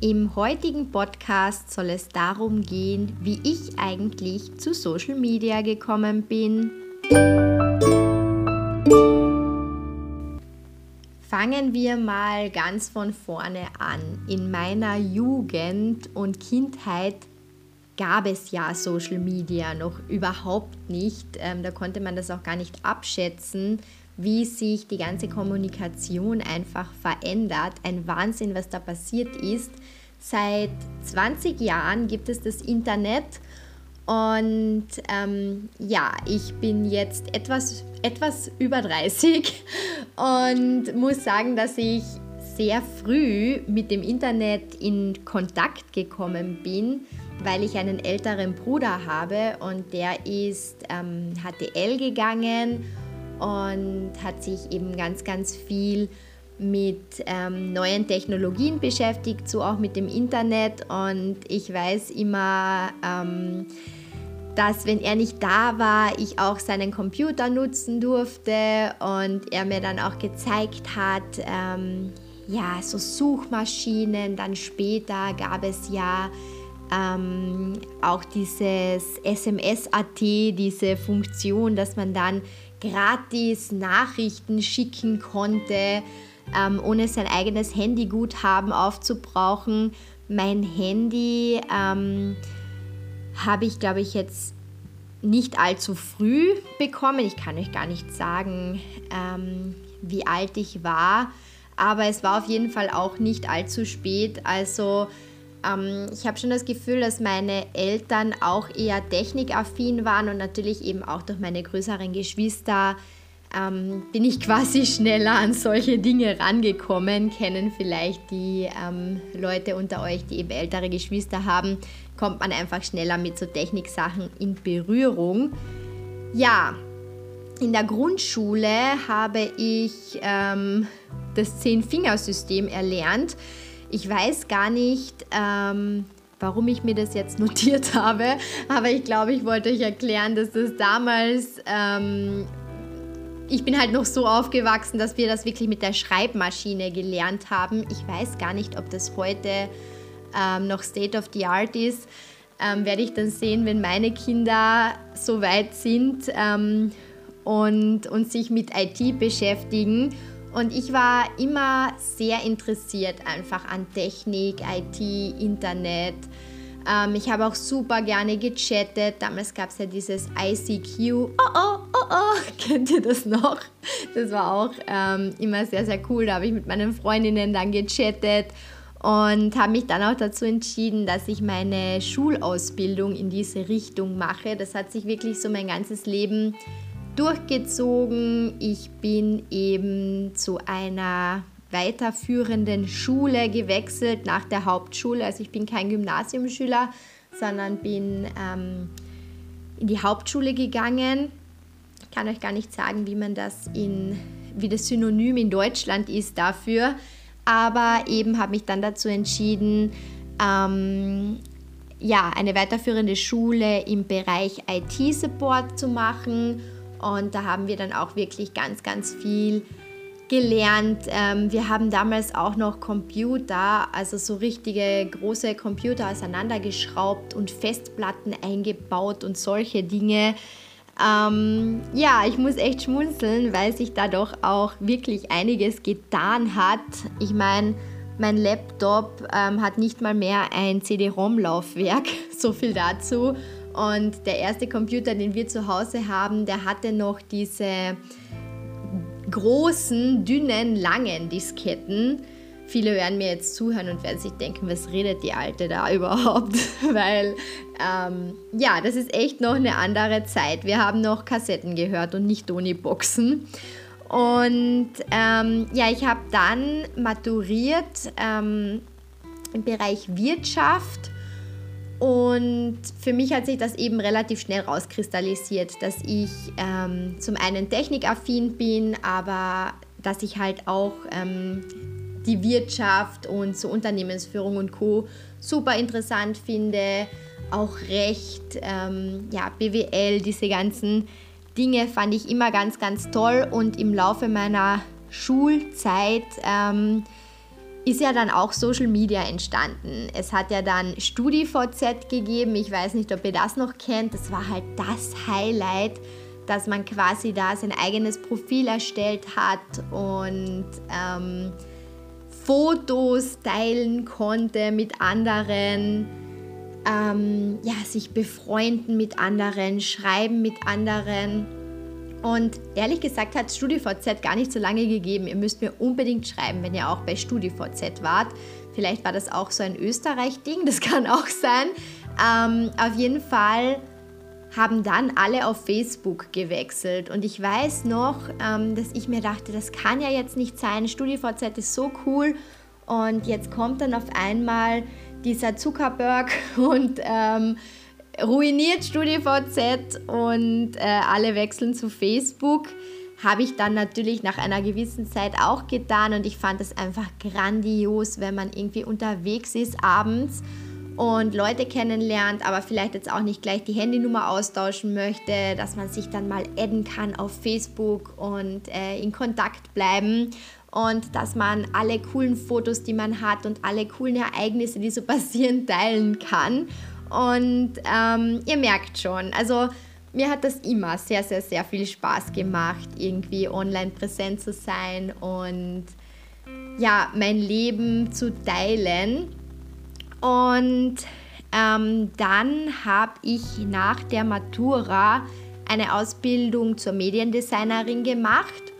Im heutigen Podcast soll es darum gehen, wie ich eigentlich zu Social Media gekommen bin. Fangen wir mal ganz von vorne an. In meiner Jugend und Kindheit gab es ja Social Media noch überhaupt nicht. Ähm, da konnte man das auch gar nicht abschätzen, wie sich die ganze Kommunikation einfach verändert. Ein Wahnsinn, was da passiert ist. Seit 20 Jahren gibt es das Internet und ähm, ja, ich bin jetzt etwas, etwas über 30 und muss sagen, dass ich sehr früh mit dem Internet in Kontakt gekommen bin, weil ich einen älteren Bruder habe und der ist ähm, HTL gegangen und hat sich eben ganz, ganz viel mit ähm, neuen Technologien beschäftigt, so auch mit dem Internet. Und ich weiß immer, ähm, dass wenn er nicht da war, ich auch seinen Computer nutzen durfte und er mir dann auch gezeigt hat, ähm, ja, so Suchmaschinen, dann später gab es ja ähm, auch dieses SMS-AT, diese Funktion, dass man dann gratis Nachrichten schicken konnte, ähm, ohne sein eigenes Handyguthaben aufzubrauchen. Mein Handy ähm, habe ich, glaube ich, jetzt nicht allzu früh bekommen. Ich kann euch gar nicht sagen, ähm, wie alt ich war, aber es war auf jeden Fall auch nicht allzu spät. Also ähm, ich habe schon das Gefühl, dass meine Eltern auch eher technikaffin waren und natürlich eben auch durch meine größeren Geschwister ähm, bin ich quasi schneller an solche Dinge rangekommen. Kennen vielleicht die ähm, Leute unter euch, die eben ältere Geschwister haben, kommt man einfach schneller mit so Techniksachen in Berührung. Ja, in der Grundschule habe ich ähm, das Zehn-Fingersystem erlernt. Ich weiß gar nicht, ähm, warum ich mir das jetzt notiert habe, aber ich glaube, ich wollte euch erklären, dass das damals, ähm, ich bin halt noch so aufgewachsen, dass wir das wirklich mit der Schreibmaschine gelernt haben. Ich weiß gar nicht, ob das heute ähm, noch State of the Art ist. Ähm, werde ich dann sehen, wenn meine Kinder so weit sind ähm, und, und sich mit IT beschäftigen und ich war immer sehr interessiert einfach an Technik, IT, Internet. Ähm, ich habe auch super gerne gechattet. Damals gab es ja dieses ICQ. Oh oh, oh oh, kennt ihr das noch? Das war auch ähm, immer sehr, sehr cool. Da habe ich mit meinen Freundinnen dann gechattet und habe mich dann auch dazu entschieden, dass ich meine Schulausbildung in diese Richtung mache. Das hat sich wirklich so mein ganzes Leben durchgezogen. Ich bin eben zu einer weiterführenden Schule gewechselt nach der Hauptschule. Also ich bin kein Gymnasiumschüler, sondern bin ähm, in die Hauptschule gegangen. Ich kann euch gar nicht sagen, wie man das in, wie das Synonym in Deutschland ist dafür. Aber eben habe mich dann dazu entschieden, ähm, ja, eine weiterführende Schule im Bereich IT-Support zu machen und da haben wir dann auch wirklich ganz, ganz viel gelernt. Ähm, wir haben damals auch noch Computer, also so richtige große Computer auseinandergeschraubt und Festplatten eingebaut und solche Dinge. Ähm, ja, ich muss echt schmunzeln, weil sich da doch auch wirklich einiges getan hat. Ich meine, mein Laptop ähm, hat nicht mal mehr ein CD-ROM-Laufwerk, so viel dazu. Und der erste Computer, den wir zu Hause haben, der hatte noch diese großen, dünnen, langen Disketten. Viele werden mir jetzt zuhören und werden sich denken, was redet die Alte da überhaupt? Weil, ähm, ja, das ist echt noch eine andere Zeit. Wir haben noch Kassetten gehört und nicht Tony-Boxen. Und ähm, ja, ich habe dann maturiert ähm, im Bereich Wirtschaft und für mich hat sich das eben relativ schnell rauskristallisiert, dass ich ähm, zum einen technikaffin bin, aber dass ich halt auch ähm, die Wirtschaft und so Unternehmensführung und Co. super interessant finde. Auch Recht, ähm, ja, BWL, diese ganzen Dinge fand ich immer ganz, ganz toll. Und im Laufe meiner Schulzeit ähm, ist ja dann auch Social Media entstanden. Es hat ja dann StudiVZ gegeben. Ich weiß nicht, ob ihr das noch kennt. Das war halt das Highlight, dass man quasi da sein eigenes Profil erstellt hat und ähm, Fotos teilen konnte mit anderen, ähm, ja, sich befreunden mit anderen, schreiben mit anderen. Und ehrlich gesagt hat StudiVZ gar nicht so lange gegeben. Ihr müsst mir unbedingt schreiben, wenn ihr auch bei StudiVZ wart. Vielleicht war das auch so ein Österreich-Ding, das kann auch sein. Ähm, auf jeden Fall haben dann alle auf Facebook gewechselt. Und ich weiß noch, ähm, dass ich mir dachte, das kann ja jetzt nicht sein. StudiVZ ist so cool. Und jetzt kommt dann auf einmal dieser Zuckerberg und ähm, ruiniert StudiVZ und äh, alle wechseln zu Facebook. Habe ich dann natürlich nach einer gewissen Zeit auch getan und ich fand es einfach grandios, wenn man irgendwie unterwegs ist abends und Leute kennenlernt, aber vielleicht jetzt auch nicht gleich die Handynummer austauschen möchte, dass man sich dann mal adden kann auf Facebook und äh, in Kontakt bleiben und dass man alle coolen Fotos, die man hat und alle coolen Ereignisse, die so passieren, teilen kann. Und ähm, ihr merkt schon, also mir hat das immer sehr, sehr, sehr viel Spaß gemacht, irgendwie online präsent zu sein und ja, mein Leben zu teilen. Und ähm, dann habe ich nach der Matura eine Ausbildung zur Mediendesignerin gemacht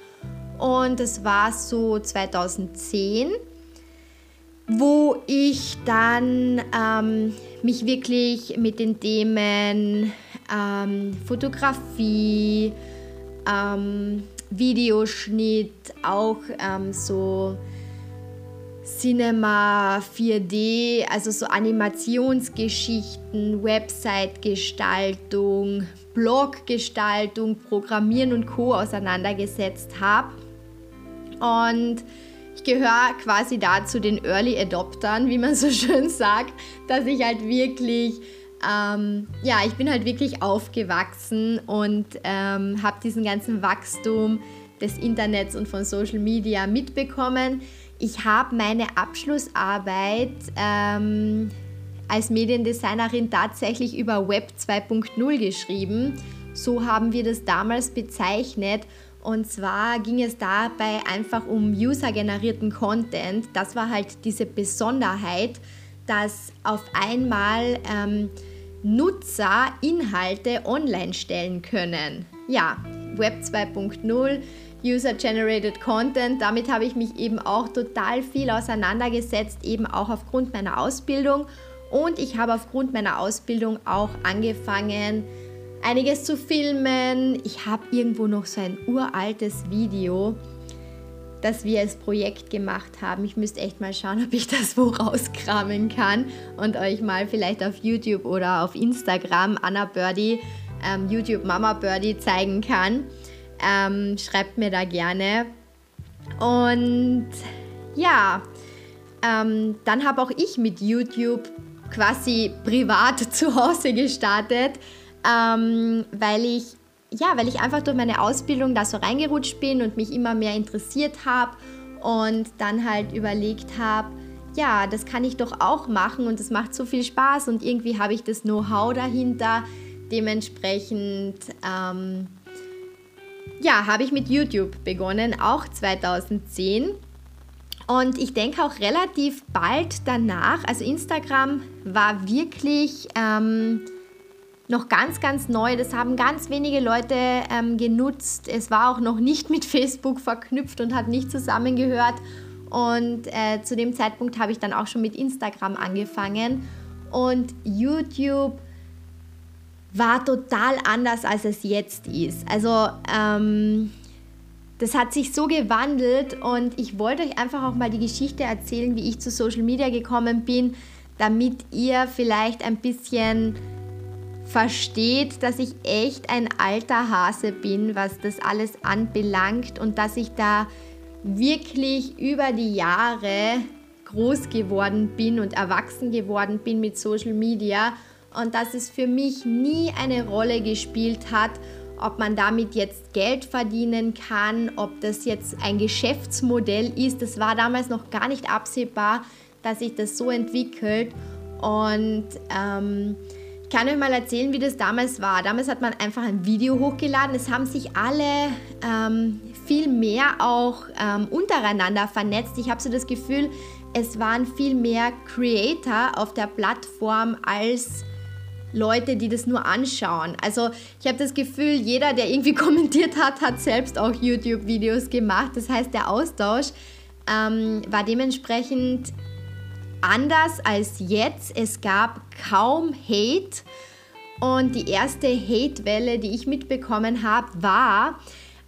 und es war so 2010 wo ich dann ähm, mich wirklich mit den Themen ähm, Fotografie, ähm, Videoschnitt, auch ähm, so Cinema 4D, also so Animationsgeschichten, Website-Gestaltung, Bloggestaltung, Programmieren und Co. auseinandergesetzt habe. Und ich gehöre quasi da zu den Early Adoptern, wie man so schön sagt, dass ich halt wirklich, ähm, ja, ich bin halt wirklich aufgewachsen und ähm, habe diesen ganzen Wachstum des Internets und von Social Media mitbekommen. Ich habe meine Abschlussarbeit ähm, als Mediendesignerin tatsächlich über Web 2.0 geschrieben. So haben wir das damals bezeichnet und zwar ging es dabei einfach um user-generierten Content. Das war halt diese Besonderheit, dass auf einmal ähm, Nutzer Inhalte online stellen können. Ja, Web 2.0, User-Generated Content, damit habe ich mich eben auch total viel auseinandergesetzt, eben auch aufgrund meiner Ausbildung. Und ich habe aufgrund meiner Ausbildung auch angefangen, einiges zu filmen. Ich habe irgendwo noch so ein uraltes Video, das wir als Projekt gemacht haben. Ich müsste echt mal schauen, ob ich das wo rauskramen kann und euch mal vielleicht auf YouTube oder auf Instagram Anna Birdie, ähm, YouTube Mama Birdie zeigen kann. Ähm, schreibt mir da gerne. Und ja, ähm, dann habe auch ich mit YouTube quasi privat zu Hause gestartet ähm, weil ich ja, weil ich einfach durch meine Ausbildung da so reingerutscht bin und mich immer mehr interessiert habe und dann halt überlegt habe, ja, das kann ich doch auch machen und es macht so viel Spaß und irgendwie habe ich das Know-how dahinter. Dementsprechend, ähm, ja, habe ich mit YouTube begonnen, auch 2010. Und ich denke auch relativ bald danach, also Instagram war wirklich... Ähm, noch ganz, ganz neu. Das haben ganz wenige Leute ähm, genutzt. Es war auch noch nicht mit Facebook verknüpft und hat nicht zusammengehört. Und äh, zu dem Zeitpunkt habe ich dann auch schon mit Instagram angefangen. Und YouTube war total anders, als es jetzt ist. Also ähm, das hat sich so gewandelt und ich wollte euch einfach auch mal die Geschichte erzählen, wie ich zu Social Media gekommen bin, damit ihr vielleicht ein bisschen versteht, dass ich echt ein alter Hase bin, was das alles anbelangt und dass ich da wirklich über die Jahre groß geworden bin und erwachsen geworden bin mit Social Media und dass es für mich nie eine Rolle gespielt hat, ob man damit jetzt Geld verdienen kann, ob das jetzt ein Geschäftsmodell ist. Das war damals noch gar nicht absehbar, dass sich das so entwickelt. Und ähm, ich kann euch mal erzählen, wie das damals war. Damals hat man einfach ein Video hochgeladen. Es haben sich alle ähm, viel mehr auch ähm, untereinander vernetzt. Ich habe so das Gefühl, es waren viel mehr Creator auf der Plattform als Leute, die das nur anschauen. Also ich habe das Gefühl, jeder, der irgendwie kommentiert hat, hat selbst auch YouTube-Videos gemacht. Das heißt, der Austausch ähm, war dementsprechend anders als jetzt. Es gab kaum Hate. Und die erste Hate-Welle, die ich mitbekommen habe, war,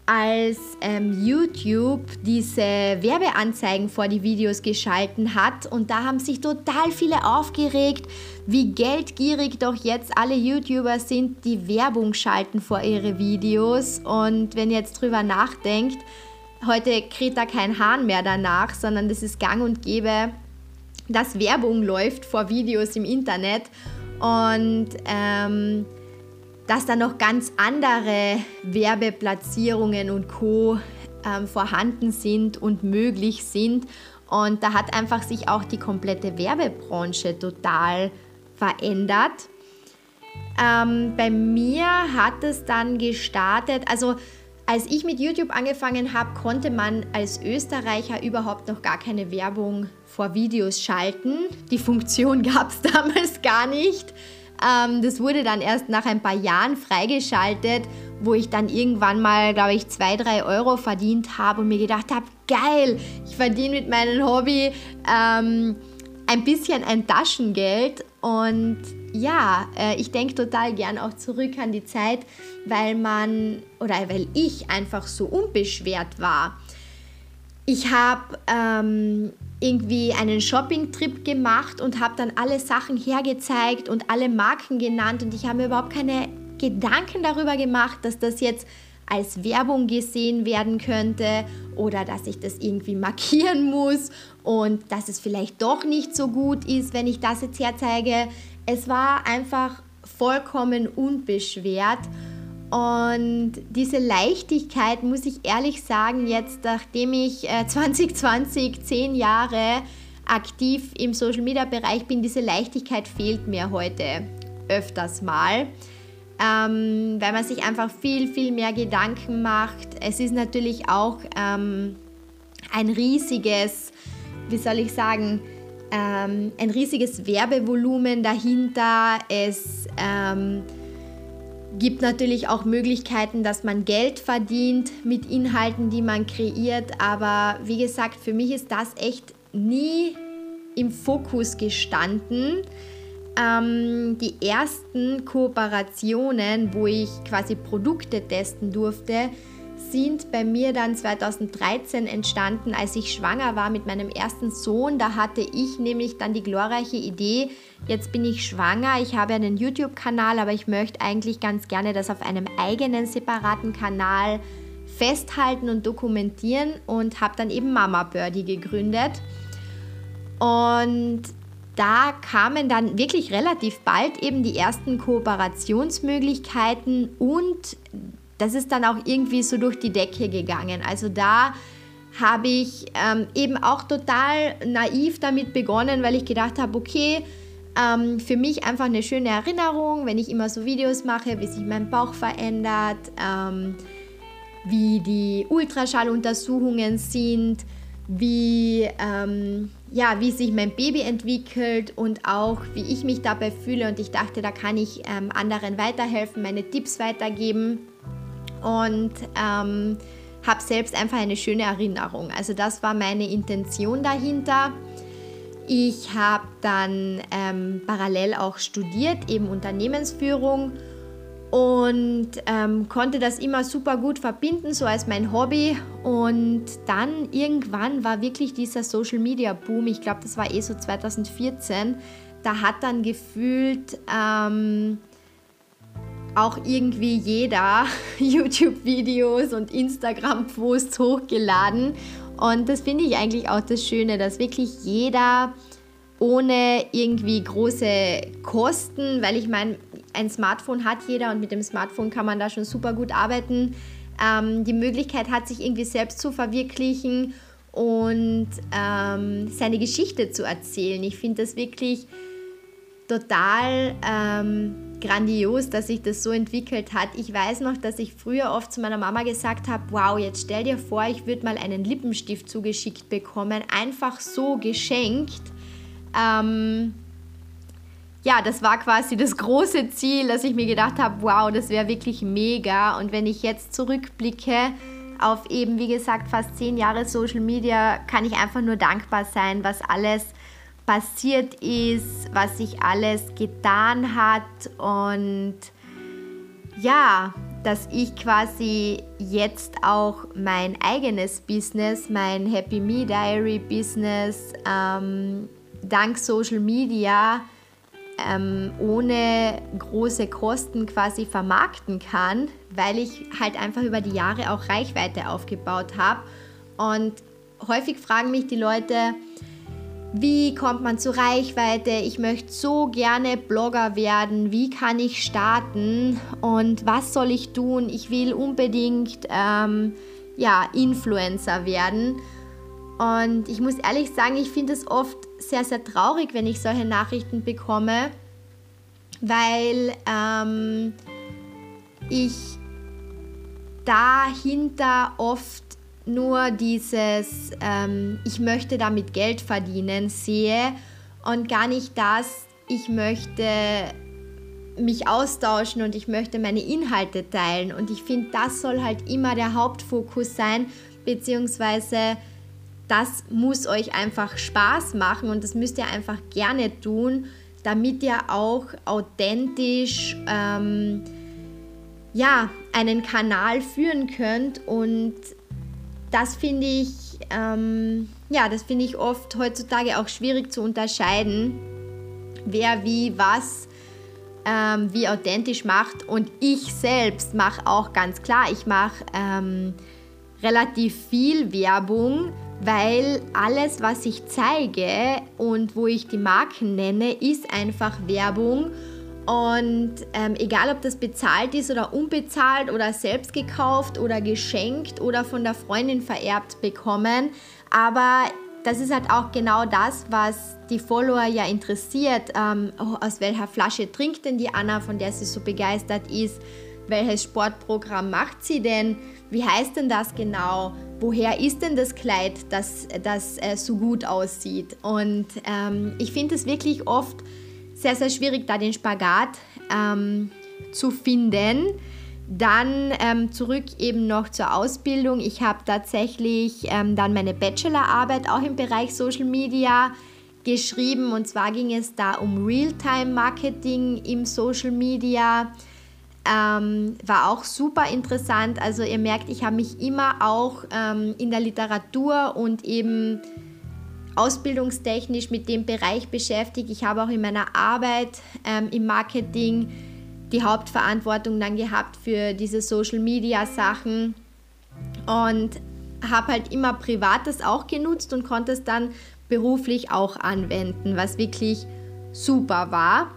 als ähm, YouTube diese Werbeanzeigen vor die Videos geschalten hat und da haben sich total viele aufgeregt, wie geldgierig doch jetzt alle YouTuber sind, die Werbung schalten vor ihre Videos und wenn ihr jetzt drüber nachdenkt, heute kriegt da kein Hahn mehr danach, sondern das ist gang und gäbe, dass Werbung läuft vor Videos im Internet und ähm, dass da noch ganz andere Werbeplatzierungen und Co ähm, vorhanden sind und möglich sind. Und da hat einfach sich auch die komplette Werbebranche total verändert. Ähm, bei mir hat es dann gestartet, also als ich mit YouTube angefangen habe, konnte man als Österreicher überhaupt noch gar keine Werbung vor Videos schalten. Die Funktion gab es damals gar nicht. Ähm, das wurde dann erst nach ein paar Jahren freigeschaltet, wo ich dann irgendwann mal, glaube ich, zwei, drei Euro verdient habe und mir gedacht habe, geil, ich verdiene mit meinem Hobby ähm, ein bisschen ein Taschengeld. Und ja, äh, ich denke total gern auch zurück an die Zeit, weil man oder weil ich einfach so unbeschwert war. Ich habe ähm, irgendwie einen Shopping-Trip gemacht und habe dann alle Sachen hergezeigt und alle Marken genannt und ich habe mir überhaupt keine Gedanken darüber gemacht, dass das jetzt als Werbung gesehen werden könnte oder dass ich das irgendwie markieren muss und dass es vielleicht doch nicht so gut ist, wenn ich das jetzt herzeige. Es war einfach vollkommen unbeschwert und diese Leichtigkeit, muss ich ehrlich sagen, jetzt nachdem ich 2020 äh, zehn Jahre aktiv im Social-Media-Bereich bin, diese Leichtigkeit fehlt mir heute öfters mal, ähm, weil man sich einfach viel, viel mehr Gedanken macht. Es ist natürlich auch ähm, ein riesiges, wie soll ich sagen, ähm, ein riesiges Werbevolumen dahinter. Es ähm, gibt natürlich auch Möglichkeiten, dass man Geld verdient mit Inhalten, die man kreiert. Aber wie gesagt, für mich ist das echt nie im Fokus gestanden. Ähm, die ersten Kooperationen, wo ich quasi Produkte testen durfte, sind bei mir dann 2013 entstanden, als ich schwanger war mit meinem ersten Sohn. Da hatte ich nämlich dann die glorreiche Idee, jetzt bin ich schwanger, ich habe einen YouTube-Kanal, aber ich möchte eigentlich ganz gerne das auf einem eigenen separaten Kanal festhalten und dokumentieren und habe dann eben Mama Birdie gegründet. Und da kamen dann wirklich relativ bald eben die ersten Kooperationsmöglichkeiten und das ist dann auch irgendwie so durch die Decke gegangen. Also da habe ich ähm, eben auch total naiv damit begonnen, weil ich gedacht habe, okay, ähm, für mich einfach eine schöne Erinnerung, wenn ich immer so Videos mache, wie sich mein Bauch verändert, ähm, wie die Ultraschalluntersuchungen sind, wie, ähm, ja, wie sich mein Baby entwickelt und auch wie ich mich dabei fühle. Und ich dachte, da kann ich ähm, anderen weiterhelfen, meine Tipps weitergeben und ähm, habe selbst einfach eine schöne Erinnerung. Also das war meine Intention dahinter. Ich habe dann ähm, parallel auch studiert, eben Unternehmensführung und ähm, konnte das immer super gut verbinden, so als mein Hobby. Und dann irgendwann war wirklich dieser Social Media Boom, ich glaube, das war eh so 2014, da hat dann gefühlt ähm, auch irgendwie jeder YouTube-Videos und Instagram-Posts hochgeladen. Und das finde ich eigentlich auch das Schöne, dass wirklich jeder ohne irgendwie große Kosten, weil ich meine, ein Smartphone hat jeder und mit dem Smartphone kann man da schon super gut arbeiten, ähm, die Möglichkeit hat, sich irgendwie selbst zu verwirklichen und ähm, seine Geschichte zu erzählen. Ich finde das wirklich total ähm, grandios, dass sich das so entwickelt hat. Ich weiß noch, dass ich früher oft zu meiner Mama gesagt habe, wow, jetzt stell dir vor, ich würde mal einen Lippenstift zugeschickt bekommen, einfach so geschenkt. Ähm, ja, das war quasi das große Ziel, dass ich mir gedacht habe, wow, das wäre wirklich mega. Und wenn ich jetzt zurückblicke auf eben, wie gesagt, fast zehn Jahre Social Media, kann ich einfach nur dankbar sein, was alles passiert ist, was sich alles getan hat und ja, dass ich quasi jetzt auch mein eigenes Business, mein Happy Me Diary Business, ähm, dank Social Media ähm, ohne große Kosten quasi vermarkten kann, weil ich halt einfach über die Jahre auch Reichweite aufgebaut habe. Und häufig fragen mich die Leute, wie kommt man zu Reichweite? Ich möchte so gerne Blogger werden. Wie kann ich starten? Und was soll ich tun? Ich will unbedingt ähm, ja, Influencer werden. Und ich muss ehrlich sagen, ich finde es oft sehr, sehr traurig, wenn ich solche Nachrichten bekomme, weil ähm, ich dahinter oft nur dieses, ähm, ich möchte damit Geld verdienen, sehe und gar nicht das, ich möchte mich austauschen und ich möchte meine Inhalte teilen. Und ich finde, das soll halt immer der Hauptfokus sein, beziehungsweise das muss euch einfach Spaß machen und das müsst ihr einfach gerne tun, damit ihr auch authentisch ähm, ja, einen Kanal führen könnt und das finde ich, ähm, ja, das finde ich oft heutzutage auch schwierig zu unterscheiden, wer wie was ähm, wie authentisch macht. Und ich selbst mache auch ganz klar, ich mache ähm, relativ viel Werbung, weil alles, was ich zeige und wo ich die Marken nenne, ist einfach Werbung. Und ähm, egal, ob das bezahlt ist oder unbezahlt oder selbst gekauft oder geschenkt oder von der Freundin vererbt bekommen, aber das ist halt auch genau das, was die Follower ja interessiert. Ähm, oh, aus welcher Flasche trinkt denn die Anna, von der sie so begeistert ist? Welches Sportprogramm macht sie denn? Wie heißt denn das genau? Woher ist denn das Kleid, das, das äh, so gut aussieht? Und ähm, ich finde es wirklich oft sehr, sehr schwierig, da den Spagat ähm, zu finden. Dann ähm, zurück eben noch zur Ausbildung. Ich habe tatsächlich ähm, dann meine Bachelorarbeit auch im Bereich Social Media geschrieben und zwar ging es da um Realtime-Marketing im Social Media. Ähm, war auch super interessant. Also ihr merkt, ich habe mich immer auch ähm, in der Literatur und eben ausbildungstechnisch mit dem Bereich beschäftigt. Ich habe auch in meiner Arbeit ähm, im Marketing die Hauptverantwortung dann gehabt für diese Social-Media-Sachen und habe halt immer Privates auch genutzt und konnte es dann beruflich auch anwenden, was wirklich super war.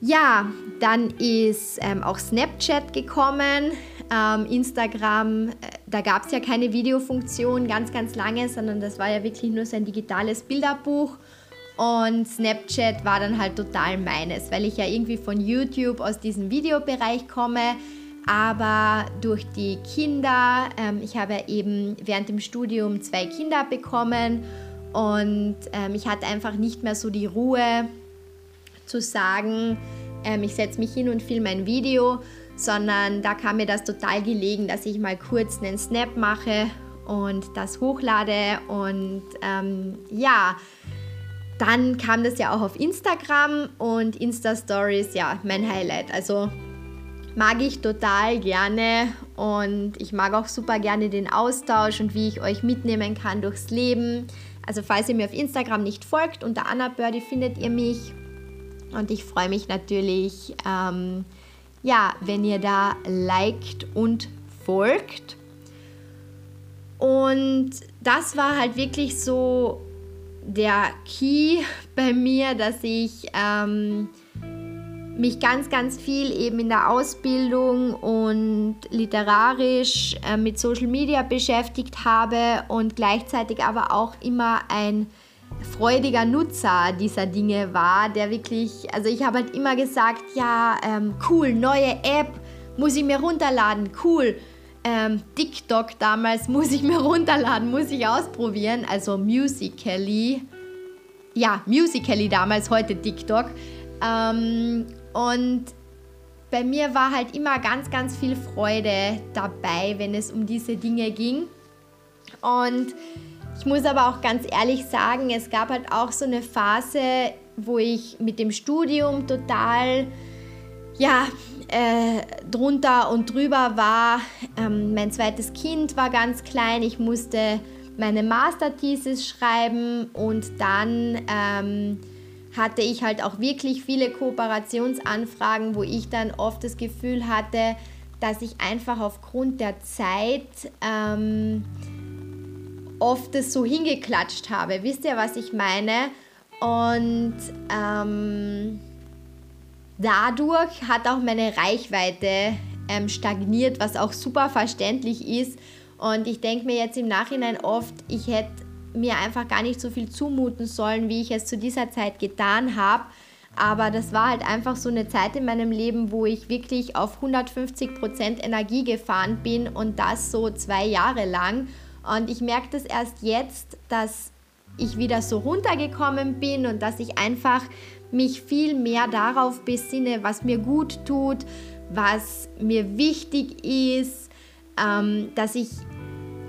Ja, dann ist ähm, auch Snapchat gekommen, ähm, Instagram, äh, da gab es ja keine Videofunktion ganz, ganz lange, sondern das war ja wirklich nur so ein digitales Bilderbuch. Und Snapchat war dann halt total meines, weil ich ja irgendwie von YouTube aus diesem Videobereich komme. Aber durch die Kinder, ähm, ich habe eben während dem Studium zwei Kinder bekommen und ähm, ich hatte einfach nicht mehr so die Ruhe, zu sagen, ähm, ich setze mich hin und filme ein Video, sondern da kam mir das total gelegen, dass ich mal kurz einen Snap mache und das hochlade und ähm, ja, dann kam das ja auch auf Instagram und Insta-Stories, ja, mein Highlight. Also mag ich total gerne und ich mag auch super gerne den Austausch und wie ich euch mitnehmen kann durchs Leben. Also falls ihr mir auf Instagram nicht folgt, unter Anna Birdie findet ihr mich. Und ich freue mich natürlich, ähm, ja, wenn ihr da liked und folgt. Und das war halt wirklich so der Key bei mir, dass ich ähm, mich ganz, ganz viel eben in der Ausbildung und literarisch äh, mit Social Media beschäftigt habe und gleichzeitig aber auch immer ein freudiger Nutzer dieser Dinge war, der wirklich, also ich habe halt immer gesagt, ja, ähm, cool, neue App, muss ich mir runterladen, cool. Ähm, TikTok damals muss ich mir runterladen, muss ich ausprobieren, also Musically. Ja, Musically damals, heute TikTok. Ähm, und bei mir war halt immer ganz, ganz viel Freude dabei, wenn es um diese Dinge ging. Und ich muss aber auch ganz ehrlich sagen, es gab halt auch so eine Phase, wo ich mit dem Studium total, ja, äh, drunter und drüber war. Ähm, mein zweites Kind war ganz klein, ich musste meine Masterthesis schreiben und dann ähm, hatte ich halt auch wirklich viele Kooperationsanfragen, wo ich dann oft das Gefühl hatte, dass ich einfach aufgrund der Zeit ähm, oft das so hingeklatscht habe. Wisst ihr, was ich meine? Und ähm, dadurch hat auch meine Reichweite ähm, stagniert, was auch super verständlich ist. Und ich denke mir jetzt im Nachhinein oft, ich hätte mir einfach gar nicht so viel zumuten sollen, wie ich es zu dieser Zeit getan habe. Aber das war halt einfach so eine Zeit in meinem Leben, wo ich wirklich auf 150% Energie gefahren bin und das so zwei Jahre lang. Und ich merke das erst jetzt, dass ich wieder so runtergekommen bin und dass ich einfach mich viel mehr darauf besinne, was mir gut tut, was mir wichtig ist, ähm, dass ich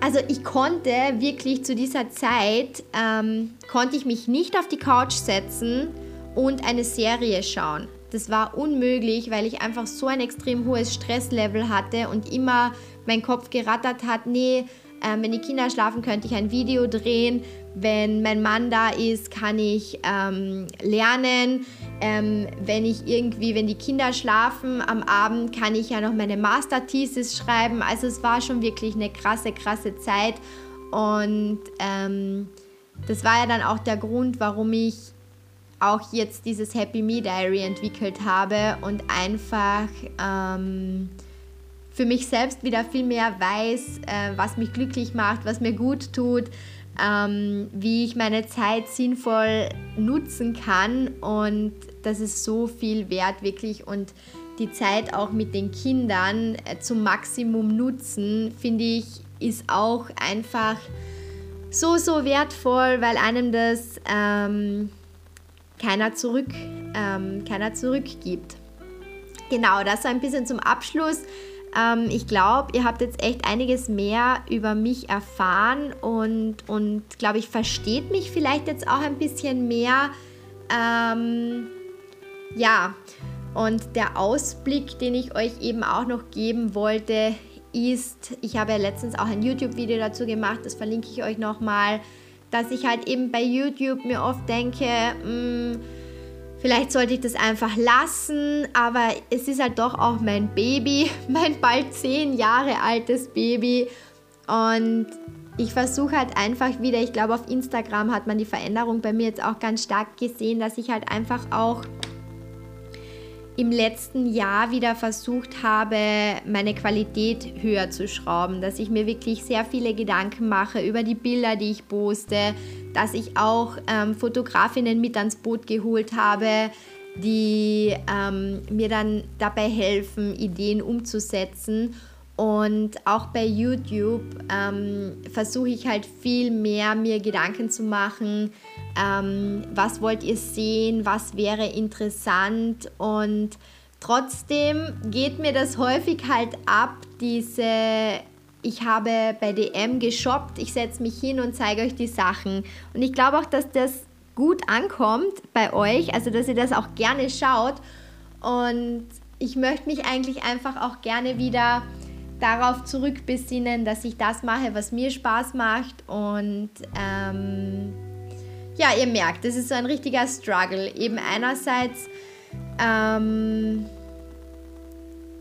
also ich konnte wirklich zu dieser Zeit, ähm, konnte ich mich nicht auf die Couch setzen und eine Serie schauen. Das war unmöglich, weil ich einfach so ein extrem hohes Stresslevel hatte und immer mein Kopf gerattert hat, nee, ähm, wenn die Kinder schlafen, könnte ich ein Video drehen. Wenn mein Mann da ist, kann ich ähm, lernen. Ähm, wenn ich irgendwie, wenn die Kinder schlafen am Abend, kann ich ja noch meine Master-Thesis schreiben. Also es war schon wirklich eine krasse, krasse Zeit. Und ähm, das war ja dann auch der Grund, warum ich auch jetzt dieses Happy Me Diary entwickelt habe und einfach ähm, für mich selbst wieder viel mehr weiß, äh, was mich glücklich macht, was mir gut tut, ähm, wie ich meine Zeit sinnvoll nutzen kann und das ist so viel wert wirklich und die Zeit auch mit den Kindern äh, zum Maximum nutzen, finde ich, ist auch einfach so, so wertvoll, weil einem das ähm, keiner, zurück, ähm, keiner zurückgibt. Genau, das so ein bisschen zum Abschluss. Ähm, ich glaube, ihr habt jetzt echt einiges mehr über mich erfahren und, und glaube ich, versteht mich vielleicht jetzt auch ein bisschen mehr. Ähm, ja, und der Ausblick, den ich euch eben auch noch geben wollte, ist, ich habe ja letztens auch ein YouTube-Video dazu gemacht, das verlinke ich euch nochmal, dass ich halt eben bei YouTube mir oft denke, mh, mm, Vielleicht sollte ich das einfach lassen, aber es ist halt doch auch mein Baby, mein bald zehn Jahre altes Baby. Und ich versuche halt einfach wieder, ich glaube auf Instagram hat man die Veränderung bei mir jetzt auch ganz stark gesehen, dass ich halt einfach auch im letzten Jahr wieder versucht habe, meine Qualität höher zu schrauben, dass ich mir wirklich sehr viele Gedanken mache über die Bilder, die ich poste, dass ich auch ähm, Fotografinnen mit ans Boot geholt habe, die ähm, mir dann dabei helfen, Ideen umzusetzen. Und auch bei YouTube ähm, versuche ich halt viel mehr mir Gedanken zu machen, ähm, was wollt ihr sehen, was wäre interessant und trotzdem geht mir das häufig halt ab, diese ich habe bei DM geshoppt, ich setze mich hin und zeige euch die Sachen. Und ich glaube auch, dass das gut ankommt bei euch, also dass ihr das auch gerne schaut. Und ich möchte mich eigentlich einfach auch gerne wieder darauf zurückbesinnen, dass ich das mache, was mir Spaß macht. Und ähm, ja, ihr merkt, das ist so ein richtiger Struggle. Eben einerseits ähm,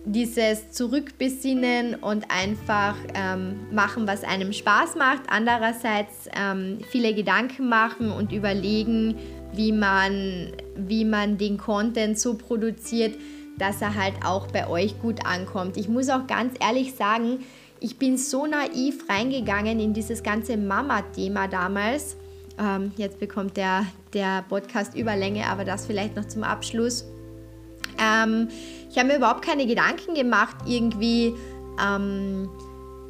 dieses Zurückbesinnen und einfach ähm, machen, was einem Spaß macht. Andererseits ähm, viele Gedanken machen und überlegen, wie man, wie man den Content so produziert, dass er halt auch bei euch gut ankommt. Ich muss auch ganz ehrlich sagen, ich bin so naiv reingegangen in dieses ganze Mama-Thema damals. Ähm, jetzt bekommt der, der Podcast Überlänge, aber das vielleicht noch zum Abschluss. Ähm, ich habe mir überhaupt keine Gedanken gemacht, irgendwie ähm,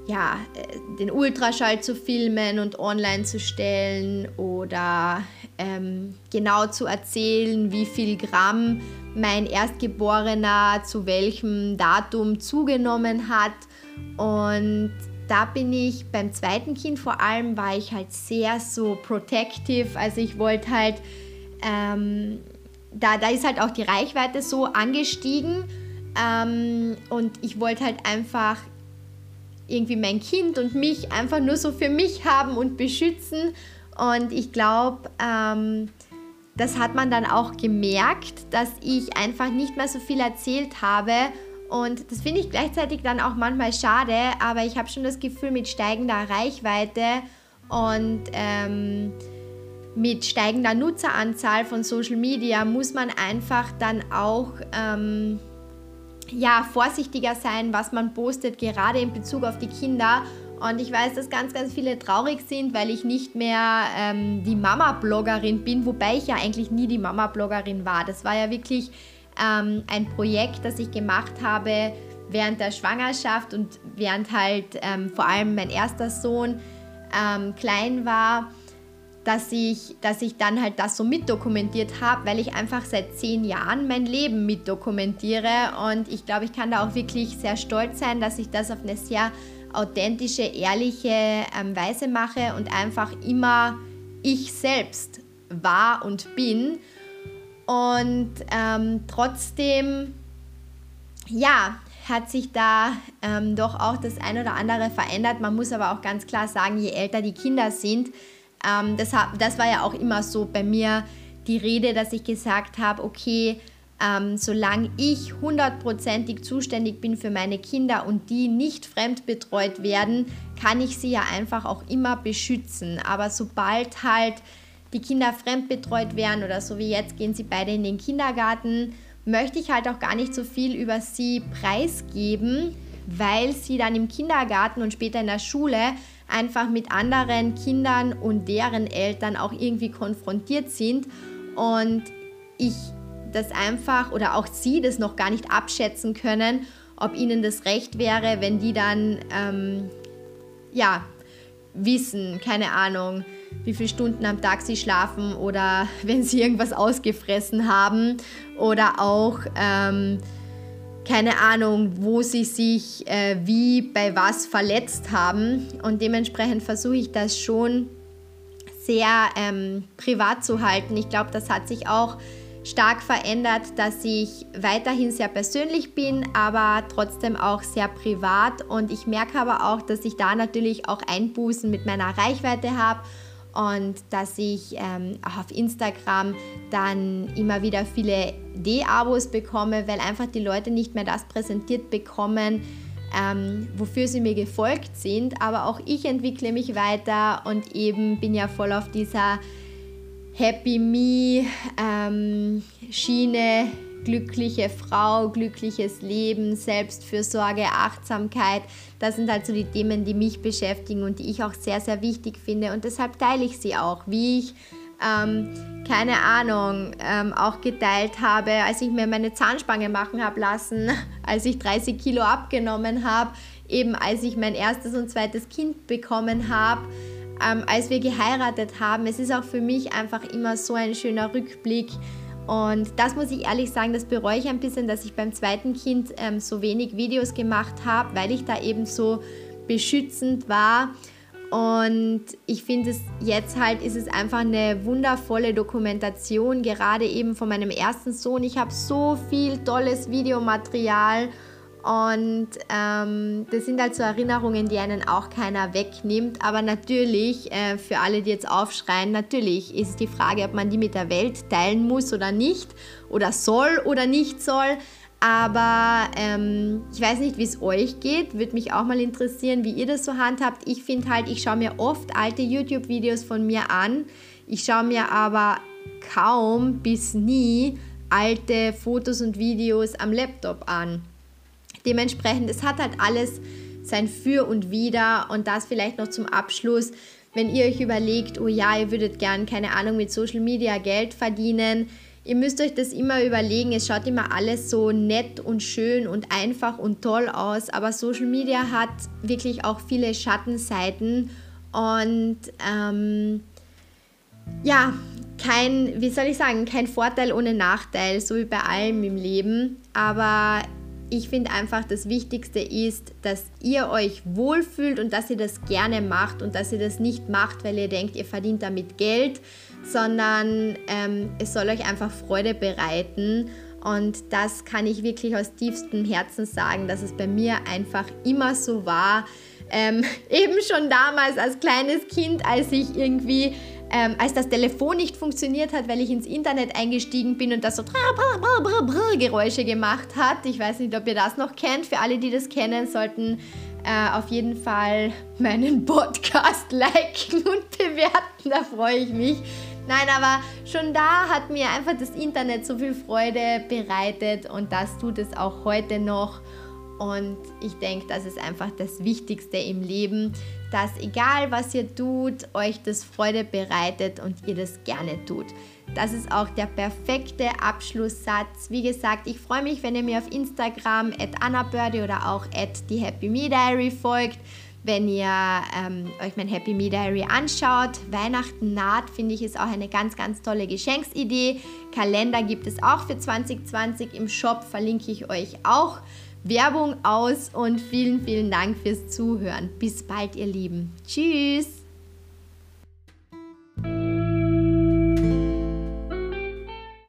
ja, äh, den Ultraschall zu filmen und online zu stellen oder ähm, genau zu erzählen, wie viel Gramm mein Erstgeborener zu welchem Datum zugenommen hat. Und da bin ich beim zweiten Kind vor allem, war ich halt sehr so protective. Also ich wollte halt, ähm, da, da ist halt auch die Reichweite so angestiegen. Ähm, und ich wollte halt einfach irgendwie mein Kind und mich einfach nur so für mich haben und beschützen. Und ich glaube, ähm, das hat man dann auch gemerkt, dass ich einfach nicht mehr so viel erzählt habe. Und das finde ich gleichzeitig dann auch manchmal schade, aber ich habe schon das Gefühl, mit steigender Reichweite und ähm, mit steigender Nutzeranzahl von Social Media muss man einfach dann auch ähm, ja, vorsichtiger sein, was man postet, gerade in Bezug auf die Kinder. Und ich weiß, dass ganz, ganz viele traurig sind, weil ich nicht mehr ähm, die Mama-Bloggerin bin, wobei ich ja eigentlich nie die Mama-Bloggerin war. Das war ja wirklich ähm, ein Projekt, das ich gemacht habe während der Schwangerschaft und während halt ähm, vor allem mein erster Sohn ähm, klein war dass ich, dass ich dann halt das so mitdokumentiert habe, weil ich einfach seit zehn Jahren mein Leben mitdokumentiere. Und ich glaube, ich kann da auch wirklich sehr stolz sein, dass ich das auf eine sehr authentische, ehrliche ähm, Weise mache und einfach immer ich selbst war und bin und ähm, trotzdem, ja, hat sich da ähm, doch auch das ein oder andere verändert. Man muss aber auch ganz klar sagen, je älter die Kinder sind, ähm, das, das war ja auch immer so bei mir die Rede, dass ich gesagt habe, okay, ähm, solange ich hundertprozentig zuständig bin für meine Kinder und die nicht fremdbetreut werden, kann ich sie ja einfach auch immer beschützen. Aber sobald halt die Kinder fremdbetreut werden oder so wie jetzt gehen sie beide in den Kindergarten, möchte ich halt auch gar nicht so viel über sie preisgeben, weil sie dann im Kindergarten und später in der Schule einfach mit anderen Kindern und deren Eltern auch irgendwie konfrontiert sind. Und ich das einfach oder auch sie das noch gar nicht abschätzen können, ob ihnen das recht wäre, wenn die dann ähm, ja wissen, keine Ahnung, wie viele Stunden am Tag sie schlafen oder wenn sie irgendwas ausgefressen haben oder auch ähm, keine Ahnung, wo sie sich äh, wie bei was verletzt haben. Und dementsprechend versuche ich das schon sehr ähm, privat zu halten. Ich glaube, das hat sich auch stark verändert, dass ich weiterhin sehr persönlich bin, aber trotzdem auch sehr privat. Und ich merke aber auch, dass ich da natürlich auch Einbußen mit meiner Reichweite habe und dass ich ähm, auch auf Instagram dann immer wieder viele D-Abos bekomme, weil einfach die Leute nicht mehr das präsentiert bekommen, ähm, wofür sie mir gefolgt sind. Aber auch ich entwickle mich weiter und eben bin ja voll auf dieser Happy Me ähm, Schiene glückliche Frau, glückliches Leben, Selbstfürsorge, Achtsamkeit. Das sind halt so die Themen, die mich beschäftigen und die ich auch sehr, sehr wichtig finde. Und deshalb teile ich sie auch, wie ich, ähm, keine Ahnung, ähm, auch geteilt habe, als ich mir meine Zahnspange machen habe lassen, als ich 30 Kilo abgenommen habe, eben als ich mein erstes und zweites Kind bekommen habe. Ähm, als wir geheiratet haben. Es ist auch für mich einfach immer so ein schöner Rückblick, und das muss ich ehrlich sagen, das bereue ich ein bisschen, dass ich beim zweiten Kind ähm, so wenig Videos gemacht habe, weil ich da eben so beschützend war. Und ich finde es jetzt halt, ist es einfach eine wundervolle Dokumentation, gerade eben von meinem ersten Sohn. Ich habe so viel tolles Videomaterial und ähm, das sind halt so Erinnerungen, die einen auch keiner wegnimmt. Aber natürlich, äh, für alle, die jetzt aufschreien, natürlich ist die Frage, ob man die mit der Welt teilen muss oder nicht, oder soll oder nicht soll. Aber ähm, ich weiß nicht, wie es euch geht. Würde mich auch mal interessieren, wie ihr das so handhabt. Ich finde halt, ich schaue mir oft alte YouTube-Videos von mir an. Ich schaue mir aber kaum bis nie alte Fotos und Videos am Laptop an. Dementsprechend, es hat halt alles sein Für und Wider und das vielleicht noch zum Abschluss. Wenn ihr euch überlegt, oh ja, ihr würdet gern, keine Ahnung, mit Social Media Geld verdienen, ihr müsst euch das immer überlegen. Es schaut immer alles so nett und schön und einfach und toll aus, aber Social Media hat wirklich auch viele Schattenseiten und ähm, ja, kein, wie soll ich sagen, kein Vorteil ohne Nachteil, so wie bei allem im Leben. Aber ich finde einfach, das Wichtigste ist, dass ihr euch wohlfühlt und dass ihr das gerne macht und dass ihr das nicht macht, weil ihr denkt, ihr verdient damit Geld, sondern ähm, es soll euch einfach Freude bereiten. Und das kann ich wirklich aus tiefstem Herzen sagen, dass es bei mir einfach immer so war. Ähm, eben schon damals als kleines Kind, als ich irgendwie ähm, als das Telefon nicht funktioniert hat, weil ich ins Internet eingestiegen bin und das so Geräusche gemacht hat. Ich weiß nicht, ob ihr das noch kennt. Für alle, die das kennen, sollten äh, auf jeden Fall meinen Podcast liken und bewerten. Da freue ich mich. Nein, aber schon da hat mir einfach das Internet so viel Freude bereitet und das tut es auch heute noch. Und ich denke, das ist einfach das Wichtigste im Leben, dass egal was ihr tut, euch das Freude bereitet und ihr das gerne tut. Das ist auch der perfekte Abschlusssatz. Wie gesagt, ich freue mich, wenn ihr mir auf Instagram at AnnaBirdie oder auch at die Happy Me Diary folgt. Wenn ihr ähm, euch mein Happy Me Diary anschaut, Weihnachten naht, finde ich, ist auch eine ganz, ganz tolle Geschenksidee. Kalender gibt es auch für 2020 im Shop, verlinke ich euch auch. Werbung aus und vielen, vielen Dank fürs Zuhören. Bis bald, ihr Lieben. Tschüss.